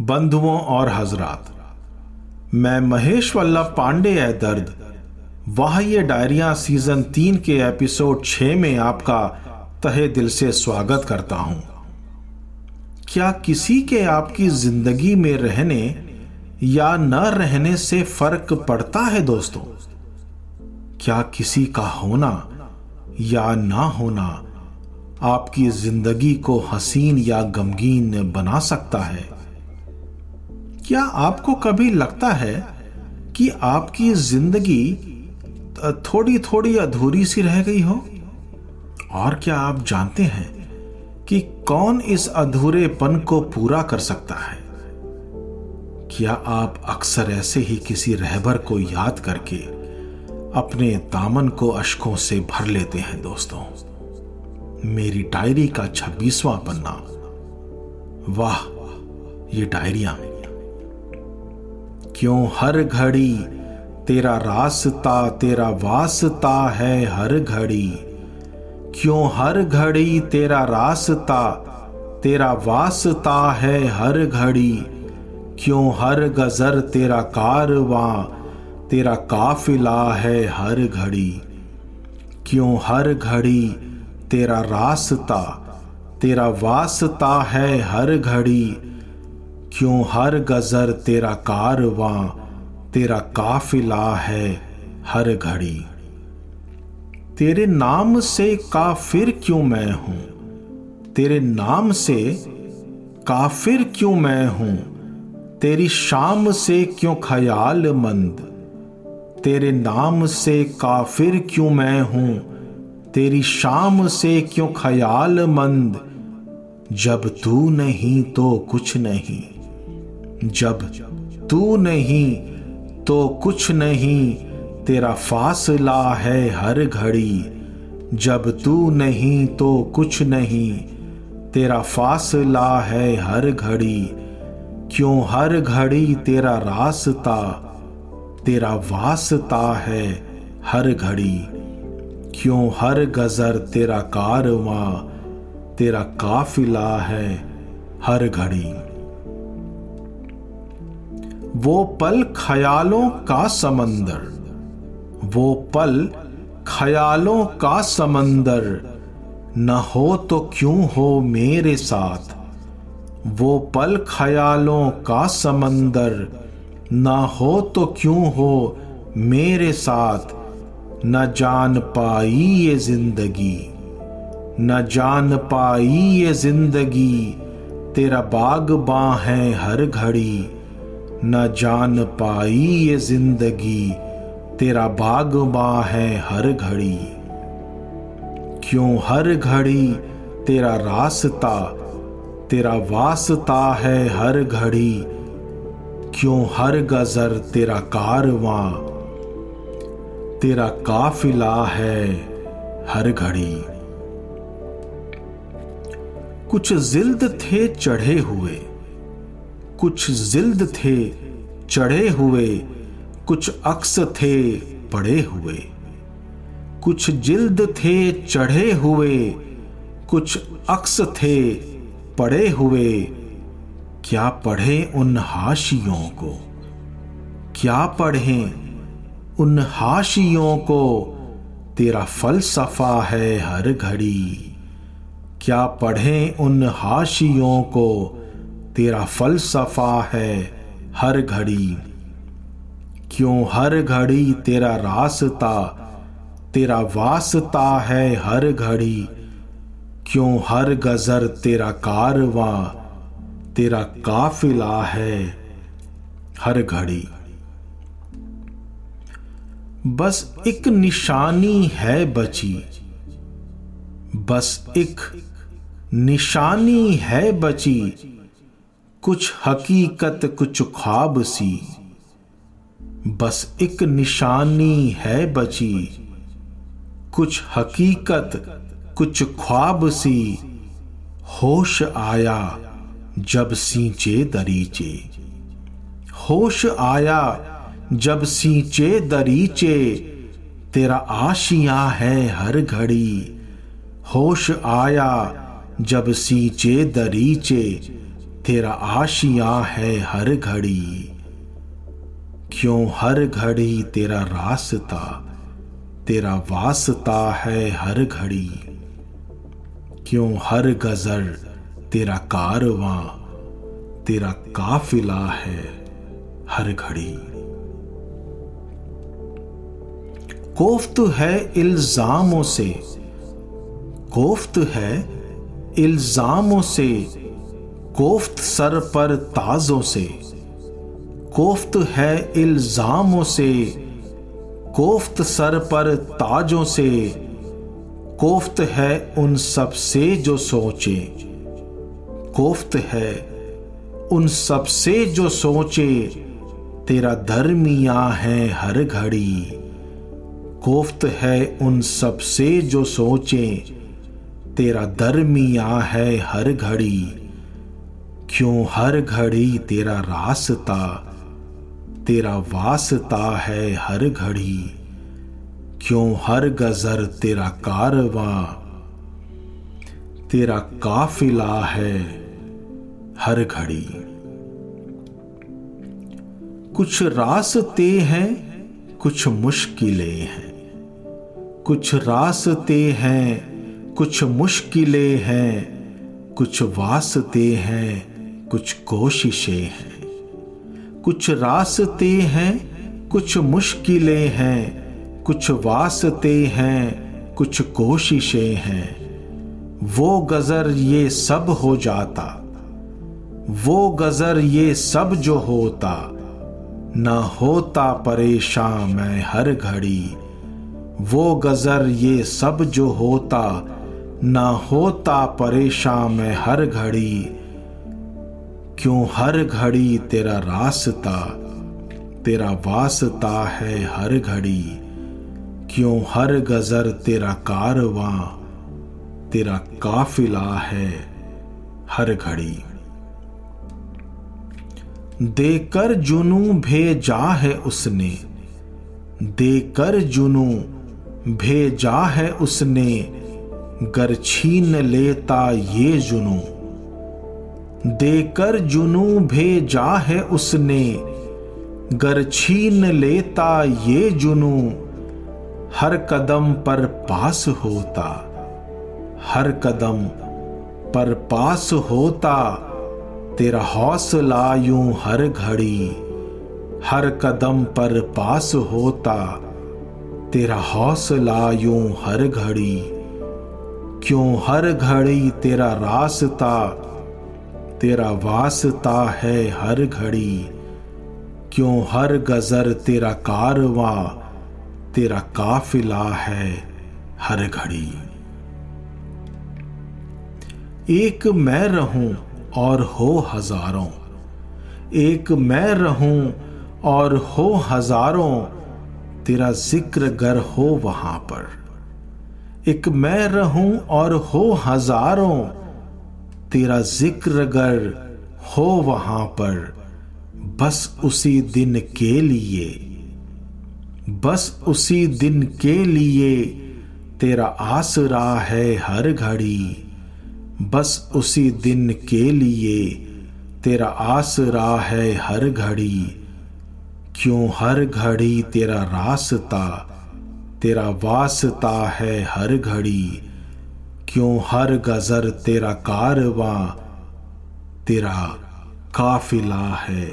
बंधुओं और हजरात। मैं महेश वल्लभ पांडे है दर्द। वाह, ये डायरिया सीज़न तीन के एपिसोड छ में आपका तहे दिल से स्वागत करता हूँ। क्या किसी के आपकी ज़िंदगी में रहने या न रहने से फ़र्क पड़ता है दोस्तों? क्या किसी का होना या ना होना आपकी ज़िंदगी को हसीन या गमगीन बना सकता है? क्या आपको कभी लगता है कि आपकी ज़िंदगी थोड़ी थोड़ी अधूरी सी रह गई हो? और क्या आप जानते हैं कि कौन इस अधूरेपन को पूरा कर सकता है? क्या आप अक्सर ऐसे ही किसी रहबर को याद करके अपने दामन को अशकों से भर लेते हैं, दोस्तों? मेरी डायरी का छब्बीसवां पन्ना। वाह, ये डायरिया क्यों हर घड़ी? तेरा रास्ता, तेरा वास्ता है हर घड़ी। क्यों हर घड़ी तेरा रास्ता, तेरा वास्ता है हर घड़ी? क्यों हर गजर तेरा कारवा, तेरा काफिला है हर घड़ी? क्यों हर घड़ी तेरा रास्ता, तेरा वास्ता है हर घड़ी? क्यों हर गजर तेरा कारवां तेरा काफिला है हर घड़ी। तेरे नाम से काफिर क्यों मैं हूँ? तेरे नाम से काफिर क्यों मैं हूँ? तेरी शाम से क्यों ख्याल मंद? तेरे नाम से काफिर क्यों मैं हूँ? तेरी शाम से क्यों ख्याल मंद? जब तू नहीं तो कुछ नहीं। जब तू नहीं तो कुछ नहीं, तेरा फासला है हर घड़ी। जब तू नहीं तो कुछ नहीं, तेरा फासला है हर घड़ी। क्यों हर घड़ी तेरा रास्ता, तेरा वास्ता है हर घड़ी। क्यों हर गजर तेरा कारवा, तेरा काफिला है हर घड़ी। वो पल ख्यालों का समंदर। वो पल ख्यालों का समंदर। न हो तो क्यों हो मेरे साथ? वो पल ख्यालों का समंदर। न हो तो क्यों हो मेरे साथ? न जान पाई ये ज़िंदगी। न जान पाई ये ज़िंदगी। तेरा बागबां है हर घड़ी। न जान पाई ये ज़िंदगी, तेरा बागबां है हर घड़ी। क्यों हर घड़ी तेरा रास्ता, तेरा वास्ता है हर घड़ी। क्यों हर गजर तेरा कारवां, तेरा काफिला है हर घड़ी। कुछ जिल्द थे चढ़े हुए कुछ जिल्द थे, चढ़े हुए, कुछ अक्स थे, पड़े हुए। कुछ जिल्द थे, चढ़े हुए, कुछ अक्स थे, पड़े हुए। क्या पढ़े उन हाशियों को? क्या पढ़े उन हाशियों को? तेरा फलसफा है हर घड़ी। क्या पढ़े उन हाशियों को? तेरा फलसफा है हर घड़ी। क्यों हर घड़ी तेरा रास्ता, तेरा वास्ता है हर घड़ी। क्यों हर गजर तेरा कारवां, तेरा काफिला है हर घड़ी। बस एक निशानी है बची, बस एक निशानी है बची। कुछ हकीकत, कुछ ख्वाब सी। बस एक निशानी है बची। कुछ हकीकत, कुछ ख्वाब सी। होश आया जब सींचे दरीचे। होश आया जब सींचे दरीचे। तेरा आशिया है हर घड़ी। होश आया जब सींचे दरीचे। तेरा आशिया है हर घड़ी। क्यों हर घड़ी तेरा रास्ता, तेरा वास्ता है हर घड़ी। क्यों हर गजर तेरा कारवां, तेरा काफिला है हर घड़ी। कोफ्त है इल्जामों से, कोफ्त है इल्जामों से कोफ्त सर पर ताजों से। कोफ्त है इल्जामों से। कोफ्त सर पर ताजों से। कोफ्त है उन सबसे जो सोचे। कोफ्त है उन सबसे जो सोचे, तेरा धर्मिया है हर घड़ी। कोफ्त है उन सबसे जो सोचे, तेरा दरमिया है हर घड़ी। क्यों हर घड़ी तेरा रास्ता, तेरा वास्ता है हर घड़ी? क्यों हर गजर तेरा कारवा, तेरा काफिला है हर घड़ी? कुछ रास्ते हैं, कुछ मुश्किलें हैं। कुछ रास्ते हैं, कुछ मुश्किलें हैं, कुछ वास्ते हैं। कुछ कोशिशें हैं, कुछ रास्ते हैं, कुछ मुश्किलें हैं, कुछ वास्ते हैं, कुछ कोशिशें हैं। वो गजर ये सब हो जाता, वो गजर ये सब जो होता, न होता परेशान मैं हर घड़ी। वो गजर ये सब जो होता, न होता परेशान मैं हर घड़ी। क्यों हर घड़ी तेरा रास्ता, तेरा वास्ता है हर घड़ी? क्यों हर गजर तेरा कारवां, तेरा काफिला है हर घड़ी? देकर जुनू भेजा है उसने, देकर जुनू भेजा है उसने, गर छीन लेता ये जुनू। देकर जुनू भेजा है उसने। गर छीन लेता ये जुनू, हर कदम पर पास होता। हर कदम पर पास होता, तेरा हौसला यूँ हर घड़ी। हर कदम पर पास होता, तेरा हौसला यूँ हर घड़ी। क्यों हर घड़ी तेरा रास्ता तेरा वास्ता है हर घड़ी। क्यों हर गजर तेरा कारवा, तेरा काफिला है हर घड़ी। एक मैं रहूँ और हो हज़ारों। एक मैं रहूँ और हो हज़ारों, तेरा ज़िक्र गर हो वहाँ पर। एक मैं रहूँ और हो हज़ारों तेरा ज़िक्र गर हो वहाँ पर, बस उसी दिन के लिए, बस उसी दिन के लिए तेरा आसरा है हर घड़ी, बस उसी दिन के लिए तेरा आसरा है हर घड़ी। क्यों हर घड़ी तेरा रास्ता, तेरा वास्ता है हर घड़ी? क्यों हर गजर तेरा कारवा, तेरा काफिला है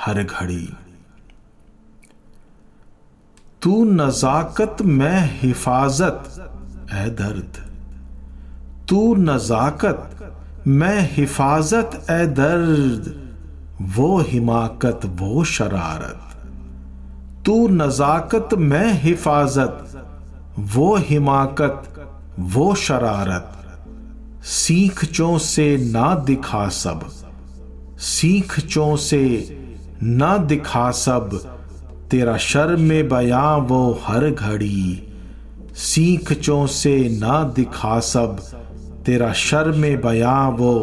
हर घड़ी। तू नजाकत में हिफाजत ए दर्द। तू नजाकत में हिफाजत ए दर्द। वो हिमाकत, वो शरारत। तू नजाकत में हिफाजत, वो हिमाकत वो शरारत सीख चो से ना दिखा सब सीख चो से ना दिखा सब, तेरा शर में बयां वो हर घड़ी सीख चो से ना दिखा सब, तेरा शर में बयां वो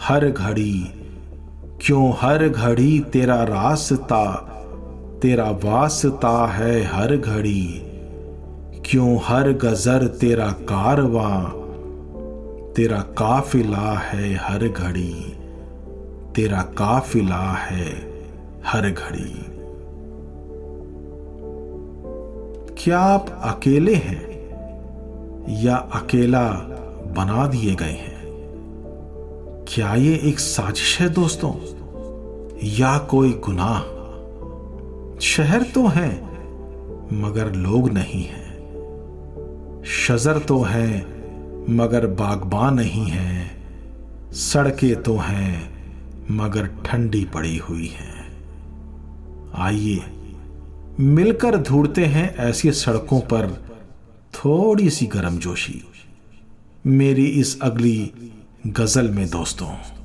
हर घड़ी, क्यों हर घड़ी तेरा रास्ता, तेरा वास्ता है हर घड़ी। क्यों हर गजर तेरा कारवा, तेरा काफिला है हर घड़ी, तेरा काफिला है हर घड़ी। क्या आप अकेले हैं या अकेला बना दिए गए हैं? क्या ये एक साजिश है दोस्तों? या कोई गुनाह? शहर तो है, मगर लोग नहीं है। शजर तो है, मगर बागबान नहीं है। सड़कें तो हैं, मगर ठंडी पड़ी हुई हैं। आइए, मिलकर ढूंढते हैं ऐसी सड़कों पर थोड़ी सी गर्मजोशी। मेरी इस अगली गज़ल में दोस्तों।